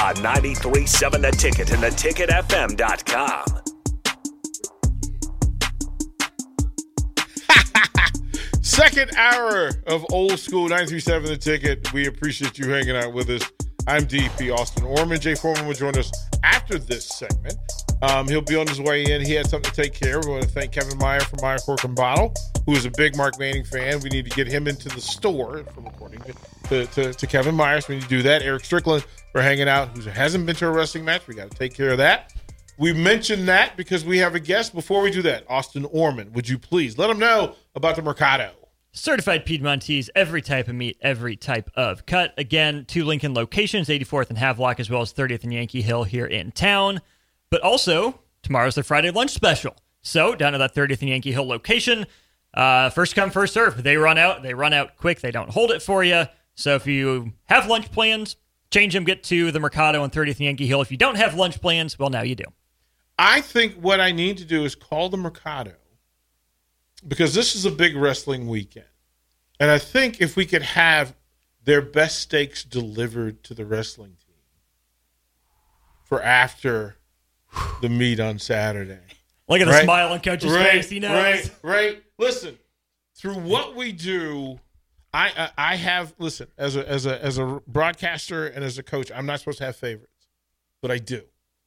On 93.7 The Ticket and theticketfm.com. Second hour of old school 937 The Ticket. We appreciate you hanging out with us. I'm DP Austin Orman. Jay Foreman will join us after this segment. Um, he'll be on his way in. He had something to take care of. We want to thank Kevin Meyer from Meyer Cork and Bottle, who is a big Mark Manning fan. We need to get him into the store, from according to, to, to Kevin Myers. We need to do that. Eric Strickland for hanging out, who hasn't been to a wrestling match. We got to take care of that. We mentioned that because we have a guest. Before we do that, Austin Orman, would you please let him know about the Mercado? Certified Piedmontese, every type of meat, every type of cut. Again, two Lincoln locations, 84th and Havelock, as well as 30th and Yankee Hill here in town. But also, tomorrow's their Friday lunch special. So, down to that 30th and Yankee Hill location, uh, first come, first serve. They run out. They run out quick. They don't hold it for you. So, if you have lunch plans, change them, get to the Mercado on 30th and Yankee Hill. If you don't have lunch plans, well, now you do. I think what I need to do is call the Mercado because this is a big wrestling weekend. And I think if we could have their best steaks delivered to the wrestling team for after the meet on Saturday. Look at the Right. smile on Coach's right, face. He knows. Right, right. Listen, through what we do, I, I I have listen as a as a as a broadcaster and as a coach, I'm not supposed to have favorites, but I do.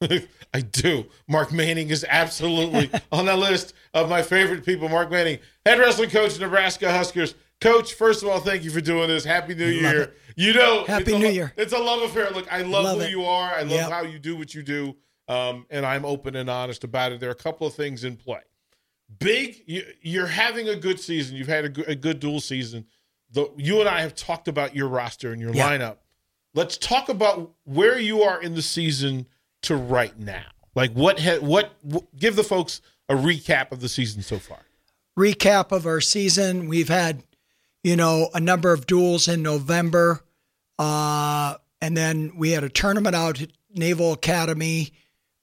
I do. Mark Manning is absolutely on that list of my favorite people. Mark Manning, head wrestling coach, Nebraska Huskers. Coach, first of all, thank you for doing this. Happy New Love Year. it. You know, Happy New lo- Year. It's a love affair. Look, I love, Love who it. you are. I love Yep. how you do what you do. Um, and I'm open and honest about it. There are a couple of things in play. Big, you, you're having a good season. You've had a a good dual season. The, you and I have talked about your roster and your Yeah. lineup. Let's talk about where you are in the season to right now. Like what? Ha, what? wh- Give the folks a recap of the season so far. recap of our season. We've had, you know, a number of duels in November. Uh, and then we had a tournament out at Naval Academy.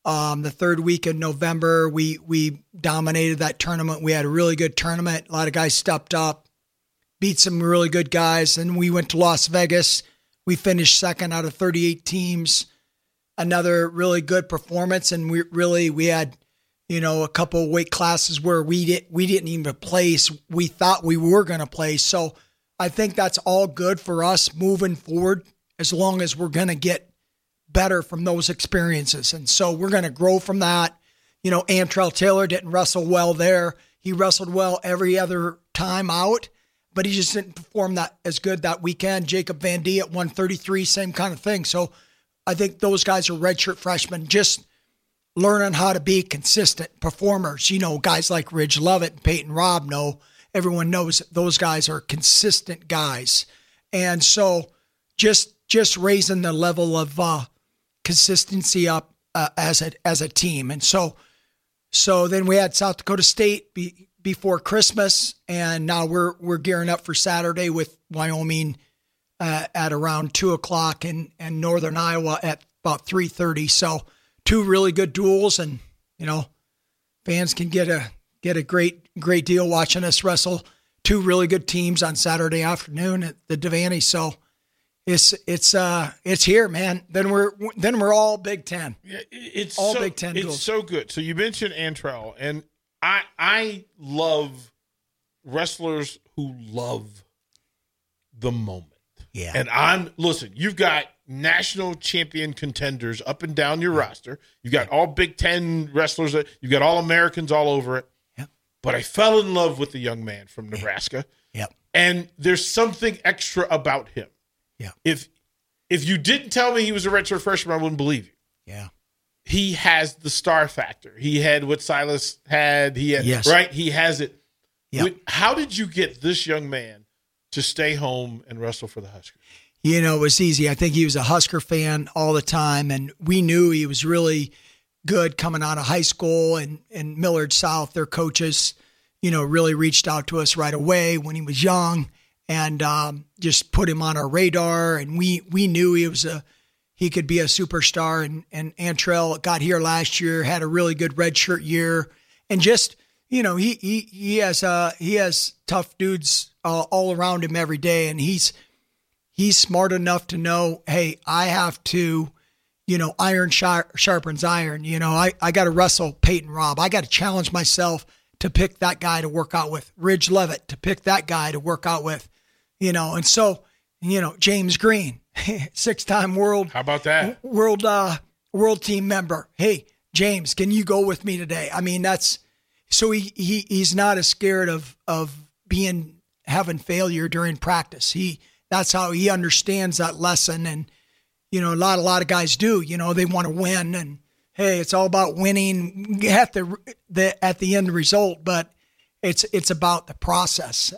Um, the third week in November, we we dominated that tournament. We had a really good tournament. A lot of guys stepped up, beat some really good guys. And we went to Las Vegas. We finished second out of 38 teams. Another really good performance. And we really we had you know, a couple weight classes where we did we didn't even place. We thought we were going to play. So I think that's all good for us moving forward as long as we're going to get better from those experiences. And so we're going to grow from that. You know, Antrell Taylor didn't wrestle well there. He wrestled well every other time out, but he just didn't perform that as good that weekend. Jacob Van Dee at 133, same kind of thing. So I think those guys are redshirt freshmen. Just learning how to be consistent performers. You know, guys like Ridge Lovett and Peyton Robb know everyone knows those guys are consistent guys. And so just just raising the level of uh, consistency up uh, as a as a team. And so so then we had South Dakota State be, before Christmas, and now we're we're gearing up for Saturday with Wyoming uh, at around two o'clock, and and Northern Iowa at about 3:30. So two really good duels, and you know, fans can get a get a great great deal watching us wrestle two really good teams on Saturday afternoon at the Devaney. So it's it's uh it's here, man. Then we're then we're all Big Ten. It's all so, Big Ten It's duels. so good. So you mentioned Antrell, and I I love wrestlers who love the moment. Yeah. And I'm listen. You've got national champion contenders up and down your roster. You've got all Big Ten wrestlers. That, you've got all Americans all over it. Yep. But I fell in love with the young man from Nebraska. Yep. And there's something extra about him. Yeah. If if you didn't tell me he was a redshirt freshman, I wouldn't believe you Yeah. He has the star factor. He had what Silas had. He had Yes. right. He has it. Yep. How did you get this young man to stay home and wrestle for the Huskers? You know, it was easy. I think he was a Husker fan all the time, and we knew he was really good coming out of high school. And and Millard South, their coaches, you know, really reached out to us right away when he was young, and um, just put him on our radar. And we we knew he was a he could be a superstar. And and Antrell got here last year, had a really good redshirt year, and just you know he he he has uh he has tough dudes uh, all around him every day, and he's he's smart enough to know, hey, I have to, you know, iron sharpens iron. You know, I, I got to wrestle Peyton Robb. I got to challenge myself to pick that guy to work out with. Ridge Lovett to pick that guy to work out with, you know. And so, you know, James Green, six time world How about that? world uh world team member. Hey, James, can you go with me today? I mean, that's so he, he he's not as scared of of being having failure during practice. He that's how he understands that lesson and you know, a lot a lot of guys do, you know, they want to win and hey, it's all about winning at the the at the end result, but it's it's about the process.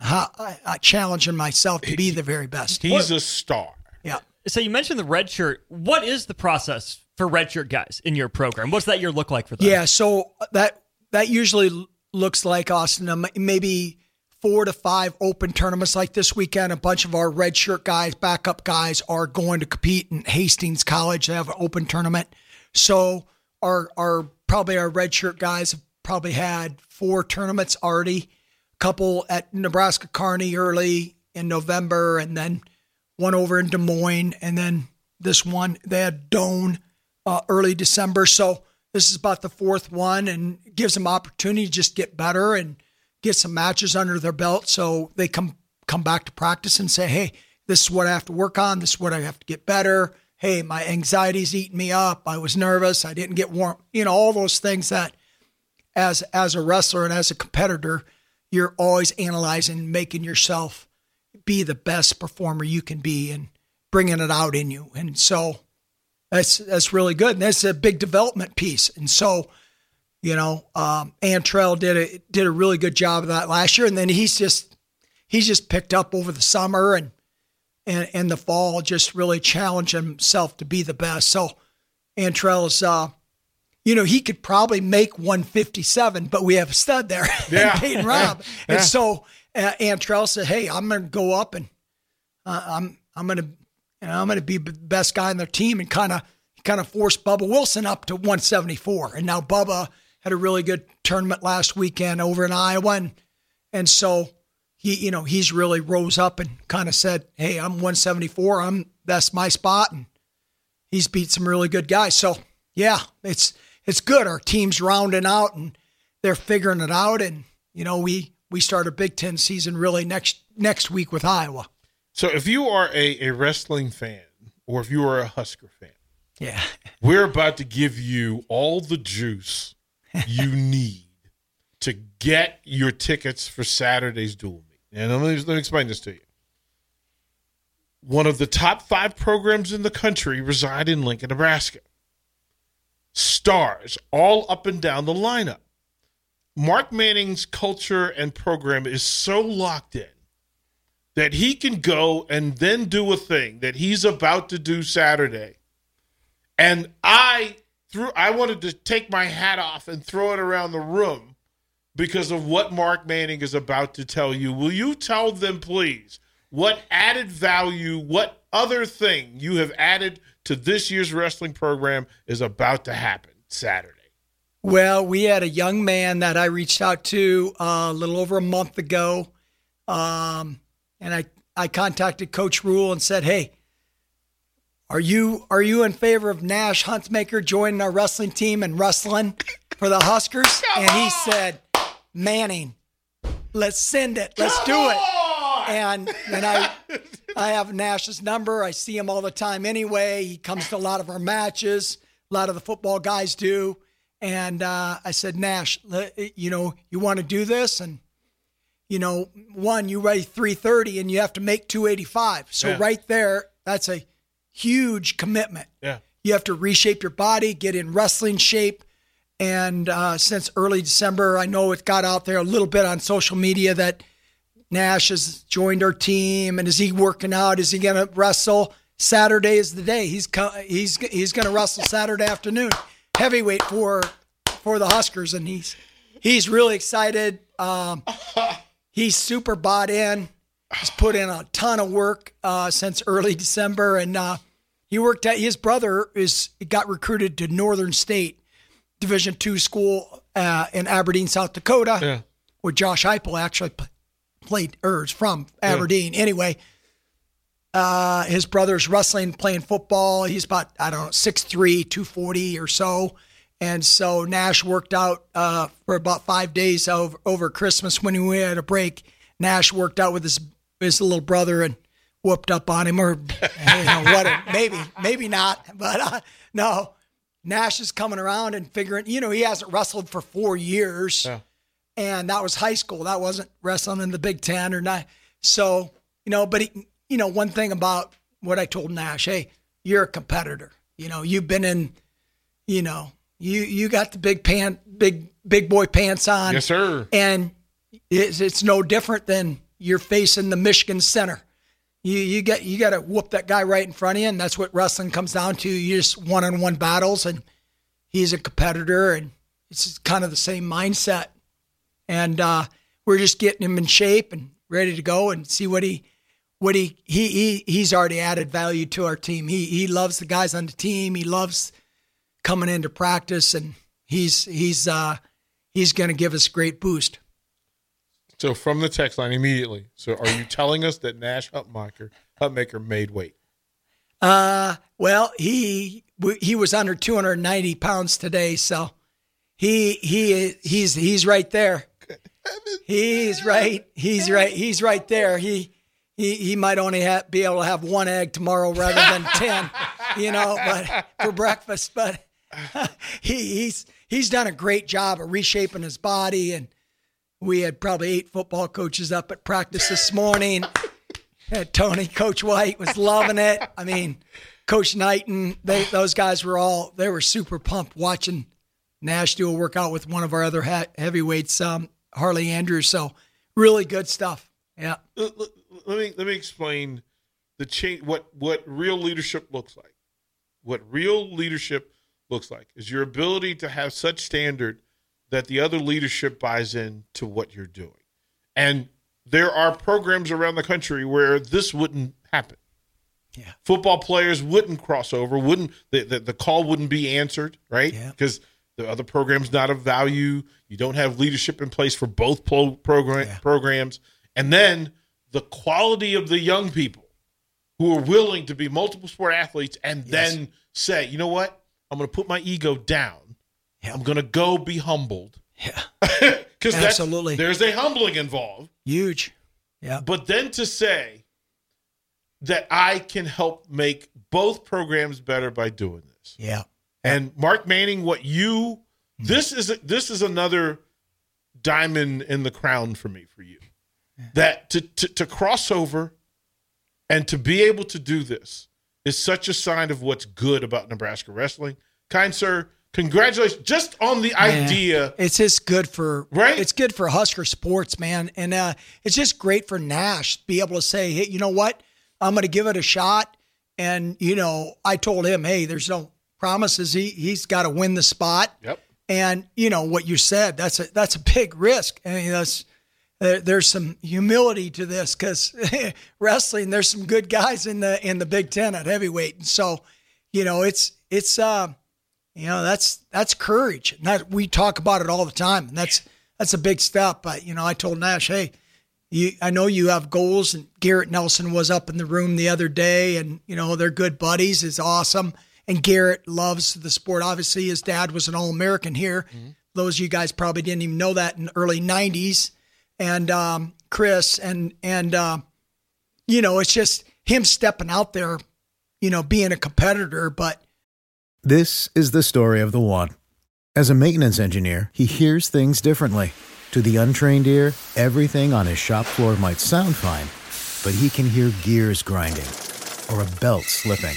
How, I, I challenging myself to be the very best. He's a star. Yeah. So you mentioned the red shirt. What is the process for red shirt guys in your program? What's that year look like for them? Yeah, so that that usually looks like Austin, um, maybe four to five open tournaments like this weekend. A bunch of our red shirt guys, backup guys, are going to compete in Hastings College. They have an open tournament. So our our probably our red shirt guys have probably had four tournaments already. Couple at Nebraska Kearney early in November, and then one over in Des Moines, and then this one they had Doane uh, early December. So this is about the fourth one, and gives them opportunity to just get better and get some matches under their belt, so they come come back to practice and say, "Hey, this is what I have to work on. This is what I have to get better." Hey, my anxiety's eating me up. I was nervous. I didn't get warm. You know, all those things that as as a wrestler and as a competitor, you're always analyzing, making yourself be the best performer you can be and bringing it out in you. And so that's that's really good. And that's a big development piece. And so, you know, um, Antrell did a did a really good job of that last year. And then he's just he's just picked up over the summer and and, and the fall, just really challenged himself to be the best. So Antrell is uh you know, he could probably make 157, but we have a stud there, Yeah. Peyton Robb. Yeah. And so uh, Antrell said, "Hey, I'm going to go up and uh, I'm I'm going to you know I'm going to be the best guy on their team and kind of kind of force Bubba Wilson up to 174. And now Bubba had a really good tournament last weekend over in Iowa, and, and so he you know he's really rose up and kind of said, "Hey, I'm 174. I'm that's my spot." And he's beat some really good guys. So yeah, it's it's good. Our team's rounding out and they're figuring it out. And you know, we we start a Big Ten season really next next week with Iowa. So if you are a, a wrestling fan or if you are a Husker fan, Yeah, we're about to give you all the juice you need to get your tickets for Saturday's dual meet. And let me, let me explain this to you. One of the top five programs in the country reside in Lincoln, Nebraska. Stars all up and down the lineup. Mark Manning's culture and program is so locked in that he can go and then do a thing that he's about to do Saturday. And I threw I wanted to take my hat off and throw it around the room because of what Mark Manning is about to tell you. Will you tell them please what added value, what other thing you have added to this year's wrestling program is about to happen Saturday? Well, we had a young man that I reached out to uh, a little over a month ago, um, and I I contacted Coach Rhule and said, "Hey, are you are you in favor of Nash Hutmacher joining our wrestling team and wrestling for the Huskers?" and he said, "Manning, let's send it. Let's do it." And and I I have Nash's number. I see him all the time anyway. He comes to a lot of our matches. A lot of the football guys do. And uh, I said, Nash, you know, you want to do this? And, you know, one, you weigh 330 and you have to make 285. So Yeah. right there, that's a huge commitment. Yeah. You have to reshape your body, get in wrestling shape. And uh, since early December, I know it got out there a little bit on social media that Nash has joined our team. And is he working out? Is he going to wrestle? Saturday is the day. He's co- he's he's going to wrestle Saturday afternoon, heavyweight for for the Huskers, and he's he's really excited. Um, he's super bought in. He's put in a ton of work uh, since early December, and uh, he worked at his brother is got recruited to Northern State Division two school uh, in Aberdeen, South Dakota, Yeah. where Josh Heupel actually played or is from Aberdeen. Anyway, uh, his brother's wrestling, playing football. He's about I don't know 6'3", 240 or so. And so Nash worked out uh, for about five days over, over Christmas when we had a break. Nash worked out with his his little brother and whooped up on him, or you know what? Maybe maybe not, but uh, no. Nash is coming around and figuring. You know, he hasn't wrestled for four years, Yeah. And that was high school. That wasn't wrestling in the Big Ten or not. So you know, but he, you know, one thing about what I told Nash, hey, you're a competitor. You know, you've been in, you know, you you got the big pant, big big boy pants on. Yes, sir. And it's, it's no different than you're facing the Michigan Center. You you get you got to whoop that guy right in front of you, and that's what wrestling comes down to. You just one on one battles, and he's a competitor, and it's kind of the same mindset. And uh, we're just getting him in shape and ready to go, and see what he what he he, he he's already added value to our team. He he loves the guys on the team. He loves coming into practice, and he's he's uh, he's going to give us a great boost. So from the text line immediately. So are you telling us that Nash Hutmacher Hutmacher made weight? Uh, well, he he was under 290 pounds today, so he he he's he's right there. He's right. He's right. He's right there. He he he might only have, be able to have one egg tomorrow rather than ten, you know, but for breakfast. But he he's he's done a great job of reshaping his body, and we had probably eight football coaches up at practice this morning. Uh, Tony, Coach White was loving it. I mean, Coach Knighton, they those guys were all they were super pumped watching Nash do a workout with one of our other ha- heavyweights, um, Harley Andrews. So really good stuff. Yeah. Let, let- let me let me explain the change what what real leadership looks like. What real leadership looks like is your ability to have such standard that the other leadership buys in to what you're doing. And there are programs around the country where this wouldn't happen. Yeah. Football players wouldn't cross over, wouldn't the, the, the call wouldn't be answered, right? Yeah. The other program's not of value. You don't have leadership in place for both pro- program, Yeah. programs. And then the quality of the young people who are willing to be multiple sport athletes and then say, you know what? I'm going to put my ego down. Yeah. I'm going to go be humbled. Yeah. Because Absolutely. there's a humbling involved. Huge. Yeah. But then to say that I can help make both programs better by doing this. Yeah. And Mark Manning, what you this is this is another diamond in the crown for me for you. That to, to to cross over and to be able to do this is such a sign of what's good about Nebraska wrestling. Kind sir, congratulations just on the idea. It's just good for Right? It's good for Husker sports, man, and uh, it's just great for Nash to be able to say, "Hey, you know what? I'm going to give it a shot." And you know, I told him, "Hey, there's no promises. He he's got to win the spot." Yep. And you know what you said. That's a that's a big risk. I mean, that's there, there's some humility to this because wrestling. There's some good guys in the in the Big Ten at heavyweight, and so you know, it's it's uh, you know, that's that's courage. And that we talk about it all the time, and that's that's a big step. But you know, I told Nash, hey, you, I know you have goals, and Garrett Nelson was up in the room the other day, and you know they're good buddies. is awesome, and Garrett loves the sport. Obviously, his dad was an All American here. Mm-hmm. Those of you guys probably didn't even know that in the early '90s, and um, Chris and and uh, you know it's just him stepping out there, you know, being a competitor, but. This is the story of the one. As a maintenance engineer, he hears things differently to the untrained ear, everything on his shop floor might sound fine, but he can hear gears grinding or a belt slipping.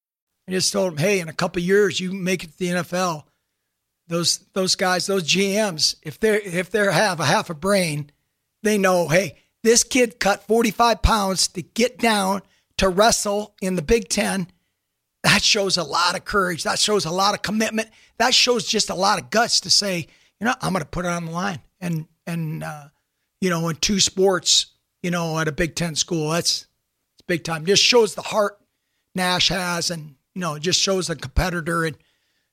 Just told him, hey, in a couple years, you make it to the NFL. Those those guys, those GMs, if they if they have a half a brain, they know, hey, this kid cut 45 pounds to get down to wrestle in the Big Ten. That shows a lot of courage. That shows a lot of commitment. That shows just a lot of guts to say, you know, I'm going to put it on the line. And and uh, you know, in two sports, you know, at a Big Ten school, that's it's big time. Just shows the heart Nash has and you know, it just shows a competitor. And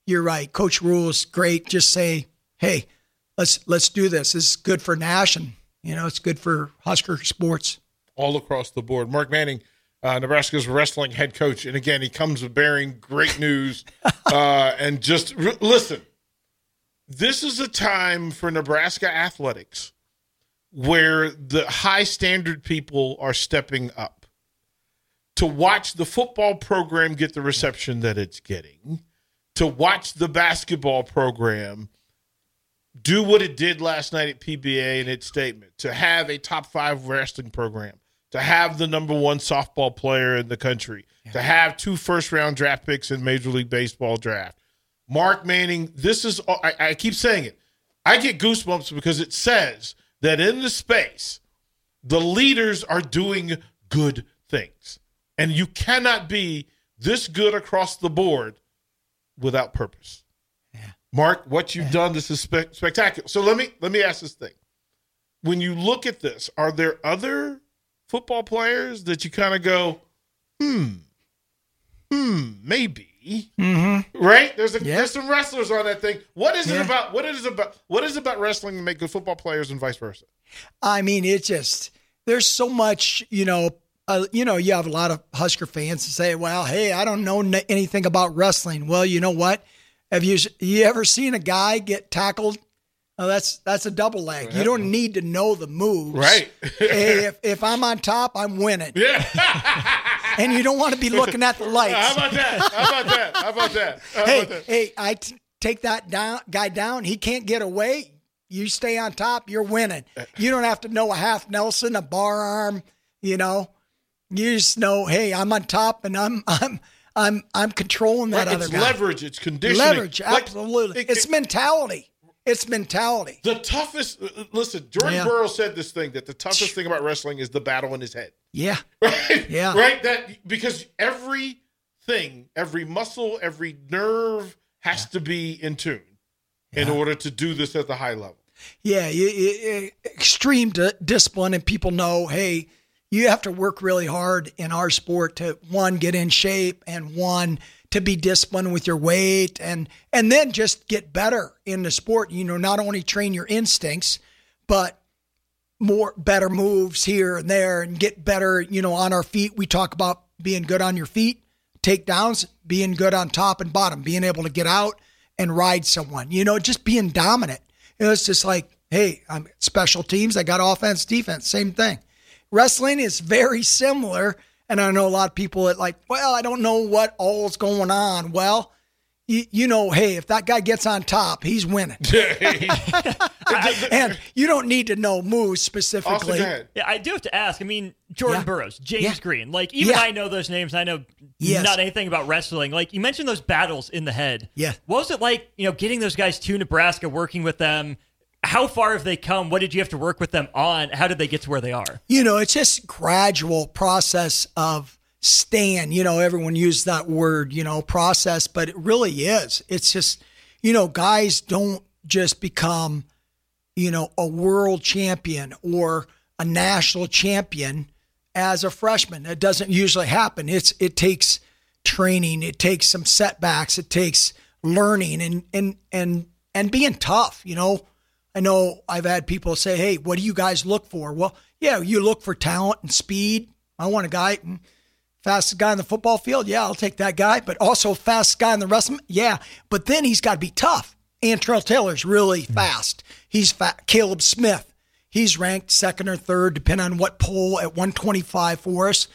you're right, Coach Rhule's great. Just say, hey, let's let's do this. This is good for Nash, and you know, it's good for Husker sports all across the board. Mark Manning. Uh, Nebraska's wrestling head coach, and again, he comes bearing great news. uh, and just r- listen, this is a time for Nebraska athletics where the high standard people are stepping up to watch the football program get the reception that it's getting, to watch the basketball program do what it did last night at PBA in its statement, to have a top five wrestling program, to have the number one softball player in the country, yeah. to have two first round draft picks in Major League Baseball draft. Mark Manning, this is, I, I keep saying it. I get goosebumps because it says that in the space, the leaders are doing good things. And you cannot be this good across the board without purpose. Yeah. Mark, what you've yeah. done, this is spe- spectacular. So let me let me ask this thing. When you look at this, are there other football players that you kind of go, hmm, hmm, maybe. Mm-hmm. Right? There's a, yeah. there's some wrestlers on that thing. What is it about? What is it about? What is it about wrestling to make good football players and vice versa? I mean, it just there's so much, you know, uh, you know, you have a lot of Husker fans to say, "Well, hey, I don't know anything about wrestling." Well, you know what? Have you you ever seen a guy get tackled? Oh, that's that's a double leg. You don't need to know the moves, right? if if I'm on top, I'm winning. Yeah. and you don't want to be looking at the lights. How about that? How about that? How about that? How hey, about that? hey, I t- take that down guy down. He can't get away. You stay on top. You're winning. You don't have to know a half Nelson, a bar arm. You know, you just know, hey, I'm on top and I'm I'm I'm I'm controlling that right, other it's guy. leverage, it's conditioning. Leverage, absolutely. It, it's it, mentality. It's mentality. The toughest uh, uh, listen, Jordan yeah. Burroughs said this thing that the toughest thing about wrestling is the battle in his head. Yeah. Right? Yeah. Right? That because everything, every muscle, every nerve has yeah. to be in tune yeah. in order to do this at the high level. Yeah, extreme discipline, and people know, hey, you have to work really hard in our sport to one get in shape and one to be disciplined with your weight and and then just get better in the sport. You know not only train your instincts but more better moves here and there and get better you know on our feet. We talk about being good on your feet takedowns being good on top and bottom being able to get out and ride someone you know just being dominant. You know, it's just like hey i'm special teams. I got offense defense same thing Wrestling is very similar And I know a lot of people that like, well, I don't know what all's going on. Well, you, you know, hey, if that guy gets on top, he's winning. and you don't need to know moves specifically. Yeah, I do have to ask. I mean, Jordan Yeah. Burroughs, James Yeah. Green. Like, even Yeah. I know those names. I know Yes. not anything about wrestling. Like, you mentioned those battles in the head. Yeah. What was it like, you know, getting those guys to Nebraska, working with them? How far have they come? What did you have to work with them on? How did they get to where they are? You know, it's just gradual process of staying. You know, everyone used that word, you know, process, but it really is. It's just, you know, guys don't just become, you know, a world champion or a national champion as a freshman. It doesn't usually happen. It's it takes training, it takes some setbacks, it takes learning and and and and being tough, you know. I know I've had people say, "Hey, what do you guys look for?" Well, yeah, you look for talent and speed. I want a guy mm, fastest guy on the football field. Yeah, I'll take that guy, but also fastest guy in the them. Yeah, but then he's got to be tough. Antrell Taylor's really fast. He's fat. Caleb Smith, he's ranked second or third, depending on what poll at 125 for us.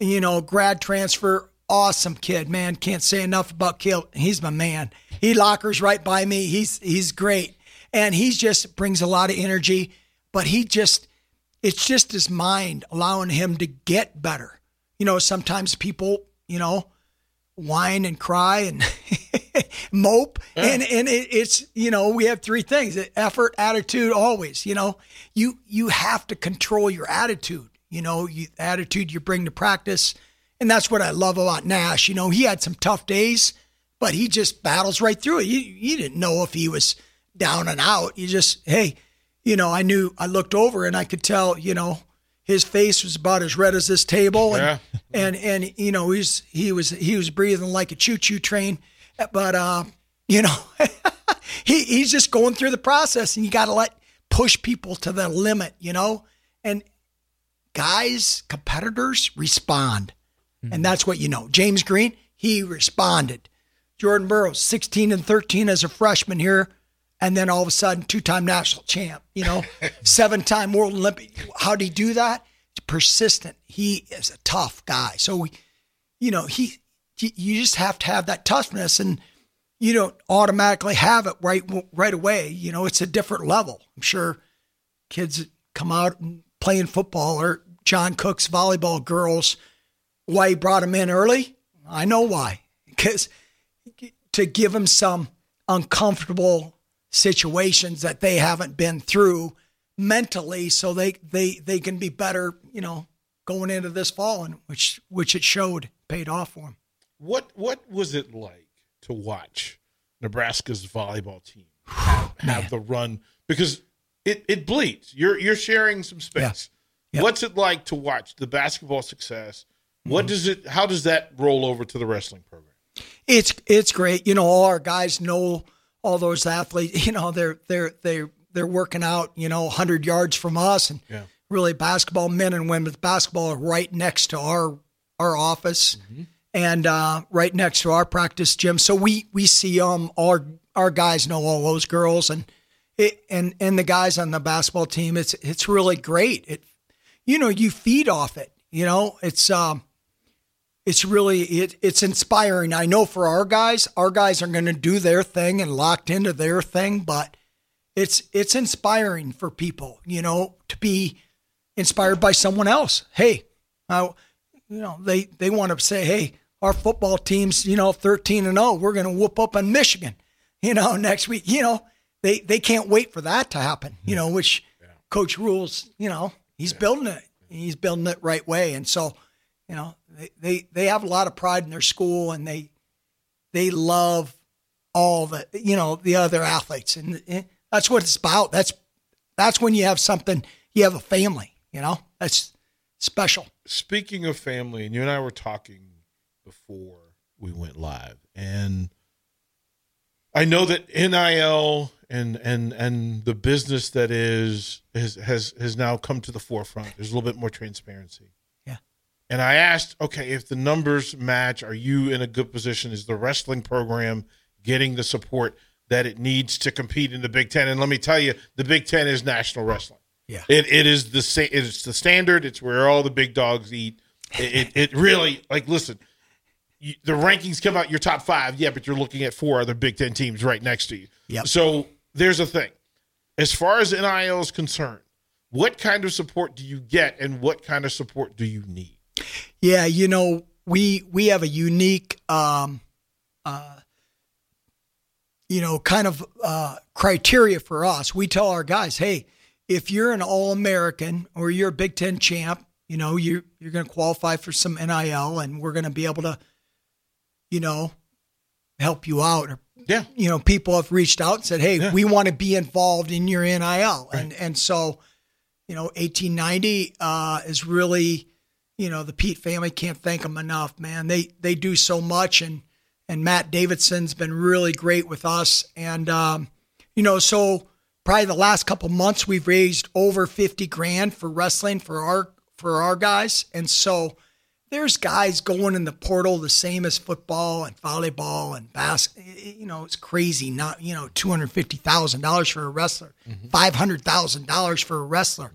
You know, grad transfer, awesome kid, man. Can't say enough about Caleb. He's my man. He lockers right by me. He's he's great, and he just brings a lot of energy. But he just, it's just his mind allowing him to get better. You know, sometimes people, you know, whine and cry and mope. And and it, it's you know we have three things effort attitude always you know. You you have to control your attitude you know you attitude you bring to practice. And that's what i love about nash you know. He had some tough days but he just battles right through it. You, you didn't know if he was down and out you just hey you know i knew i looked over and i could tell you know his face was about as red as this table and Yeah. and and you know he's he was he was breathing like a choo choo train, but uh, you know he he's just going through the process, and you got to let push people to the limit, you know, and guys competitors respond, and that's what you know. James Green he responded. Jordan Burroughs, sixteen and thirteen as a freshman here. And then all of a sudden, two-time national champ. You know, seven-time world Olympic. How'd he do that? persistent. He is a tough guy. So, we, you know, he, he- you just have to have that toughness, and you don't automatically have it right right away. You know, it's a different level. I'm sure kids come out and playing football or John Cook's volleyball girls. Why he brought him in early? I know why. Because to give him some uncomfortable situations that they haven't been through mentally so they they they can be better you know going into this fall and which which it showed paid off for them What what was it like to watch Nebraska's volleyball team have, have the run because it, it bleeds. You're you're sharing some space. What's it like to watch the basketball success? Mm-hmm. What does it how does that roll over to the wrestling program? it's it's great you know all our guys know all those athletes you know they're they're they're they're working out you know 100 yards from us. And Yeah. really basketball men and women's basketball are right next to our our office and uh, right next to our practice gym. So we we see um our our guys know all those girls and it and and the guys on the basketball team. It's it's really great. It you know you feed off it you know? It's um it's really it, it's inspiring. I know for our guys, our guys are going to do their thing and locked into their thing, but it's it's inspiring for people, you know, to be inspired by someone else. Hey, I, you know, they they want to say, hey, our football team's you know thirteen and zero. We're going to whoop up on Michigan, you know, next week. You know, they they can't wait for that to happen. You know, which Coach Rhule's, you know, he's building it. He's building it right way, and so you know they, they they have a lot of pride in their school and they they love all the you know the other athletes and eh, that's what it's about that's that's when you have something you have a family you know that's special Speaking of family, and you and I were talking before we went live, and I know that NIL and and and the business that is has has has now come to the forefront. There's a little bit more transparency. Yeah. And I asked, okay, if the numbers match, are you in a good position? Is the wrestling program getting the support that it needs to compete in the Big Ten? And let me tell you, the Big Ten is national wrestling. Yeah. It it is the sa- it's the standard. It's where all the big dogs eat. It, it, it really like listen. You, the rankings come out your top five, yeah, but you're looking at four other Big Ten teams right next to you. Yep. So there's a thing. As far as NIL is concerned, what kind of support do you get, and what kind of support do you need? Yeah, you know, we we have a unique um uh you know, kind of uh criteria for us. We tell our guys, "Hey, if you're an all-American or you're a Big 10 champ, you know, you you're going to qualify for some NIL and we're going to be able to you know, help you out or Yeah. you know, people have reached out and said, "Hey, Yeah. we want to be involved in your NIL," and and so, you know, eighteen ninety uh, is really, you know, the Pete family can't thank them enough, man. They they do so much, and and Matt Davidson's been really great with us, and um, you know, so probably the last couple months we've raised over fifty grand for wrestling for our for our guys, and so there's guys going in the portal the same as football and volleyball and bas. You know, it's crazy. Not you know, two hundred fifty thousand dollars for a wrestler, hundred thousand dollars for a wrestler.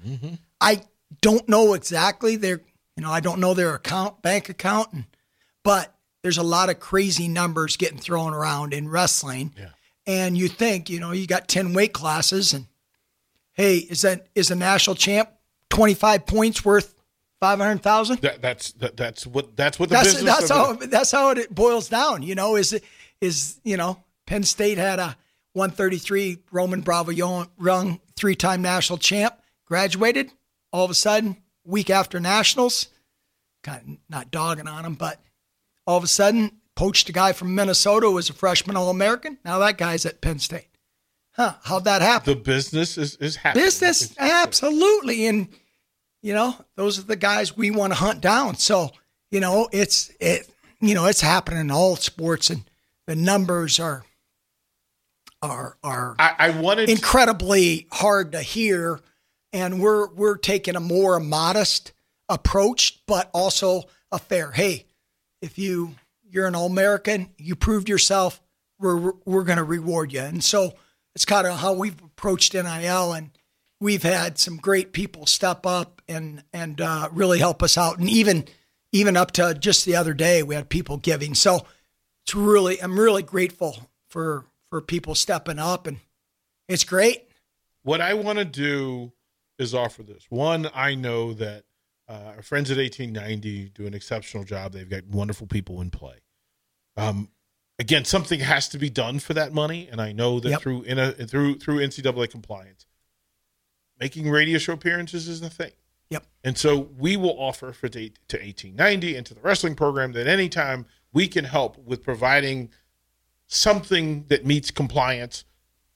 I don't know exactly their, you know, I don't know their account, bank account, and, but there's a lot of crazy numbers getting thrown around in wrestling. Yeah. And you think, you know, you got ten weight classes, and hey, is that is a national champ twenty five points worth five hundred thousand? That, that's that, that's what that's what the that's business. that's how it- that's how it boils down. You know, is is you know Penn State had a 133 Roman Bravo Young- Young three time national champ graduated. All of a sudden, week after nationals, kind of not dogging on him, but all of a sudden poached a guy from Minnesota who was a freshman All American. Now that guy's at Penn State. Huh? How'd that happen? the business is is happening. business It's- absolutely and you know those are the guys we want to hunt down so you know it's it you know it's happening in all sports and the numbers are are are I, I wanted. incredibly hard to hear and we're we're taking a more modest approach but also a fair hey if you you're an all-american you proved yourself we're we're going to reward you. And so it's kind of how we've approached NIL and we've had some great people step up and and uh, really help us out. And even even up to just the other day we had people giving. So it's really I'm really grateful for for people stepping up and it's great. What I want to do is offer this. One, I know that uh, our friends at 1890 do an exceptional job. They've got wonderful people in play. Um, again, something has to be done for that money, and I know that Yep. through in a, through through NCAA compliance, making radio show appearances is the thing. Yep. And so we will offer for the, to 1890 and to the wrestling program that anytime we can help with providing something that meets compliance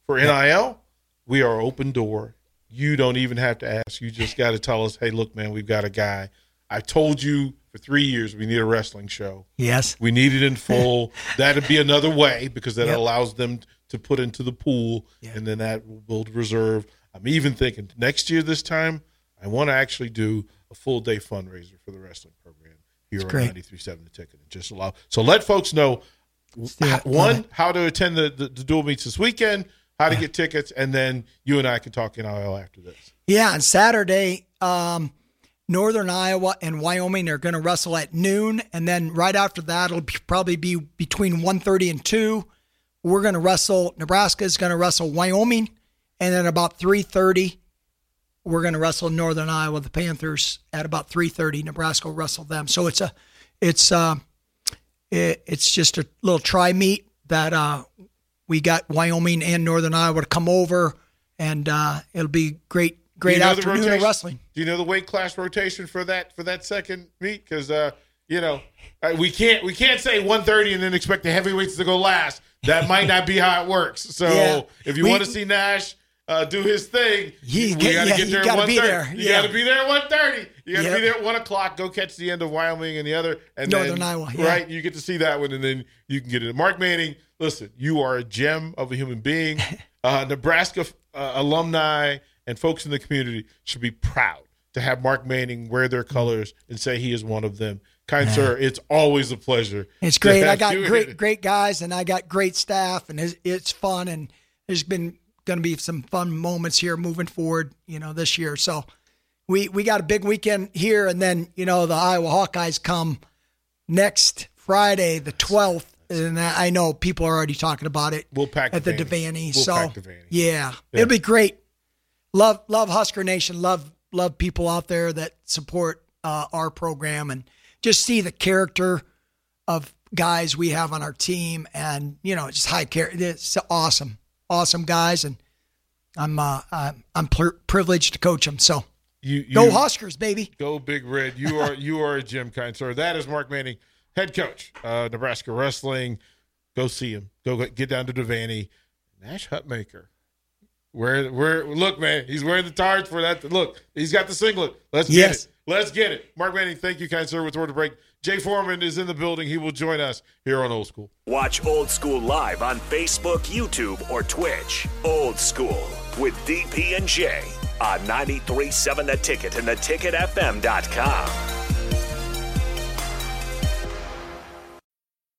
for NIL, we are open door. You don't even have to ask. You just got to tell us, hey, look, man, we've got a guy. I told you for three years we need a wrestling show. yes We need it in full. That'd be another way because that Yep. allows them to put into the pool, Yeah. and then that will build reserve. I'm even thinking next year this time I want to actually do a full day fundraiser for the wrestling program here on 93.7 The Ticket. And just allow so let folks know do it. h- Love one how to attend the, the, the dual meets this weekend, how to get tickets, and then you and I can talk NIL after this. Yeah, on Saturday, um, Northern Iowa and Wyoming are going to wrestle at noon, and then right after that, it'll be, probably be between 1.30 and two. We're going to wrestle. Nebraska is going to wrestle Wyoming, and then about three thirty, we're going to wrestle Northern Iowa, the Panthers, at about three thirty. Nebraska will wrestle them. So it's a, it's uh, it, it's just a little tri meet that uh, we got Wyoming and Northern Iowa to come over, and uh, it'll be great, great you know afternoon of wrestling. Do you know the weight class rotation for that for that second meet? Because uh, you know uh, we can't we can't say 130 and then expect the heavyweights to go last. That might not be how it works. So Yeah. if you We- want to see Nash uh, do his thing, He- we got to yeah, get you there at gotta be 1:30. there. You Yeah. got to be there at 130. You got to Yep. be there at one o'clock. Go catch the end of Wyoming and the other, and Northern then, Iowa, yeah. right? You get to see that one, and then you can get it. Mark Manning, listen, you are a gem of a human being. Uh, Nebraska uh, alumni and folks in the community should be proud to have Mark Manning wear their colors and say he is one of them. Kind sir, it's always a pleasure. It's great. I got great, it. great guys, and I got great staff, and it's, it's fun. And there's been going to be some fun moments here moving forward, you know, this year. So we we got a big weekend here, and then you know the Iowa Hawkeyes come next Friday, the twelfth, and I know people are already talking about it. We'll pack at the Devaney. We'll so pack Devaney. Yeah, Yeah. it'll be great. Love love Husker Nation. Love love people out there that support uh, our program and just see the character of guys we have on our team, and you know, just high character. It's awesome, awesome guys, and I'm uh, I'm, I'm pr- privileged to coach them. So You, you go Huskers, baby. Go Big Red. You are you are a Jim kind sir. That is Mark Manning, head coach, uh, Nebraska wrestling. Go see him. Go get down to Devaney. Nash Hutmacher. Where where look, man, he's wearing the targe for that. Look, he's got the singlet. Let's get Yes. it. Let's get it. Mark Manning, thank you, kind sir. With word to break. Jay Foreman is in the building. He will join us here on Old School. Watch Old School live on Facebook, YouTube, or Twitch. Old School with DP and J on 93.7 The Ticket and theticketfm.com.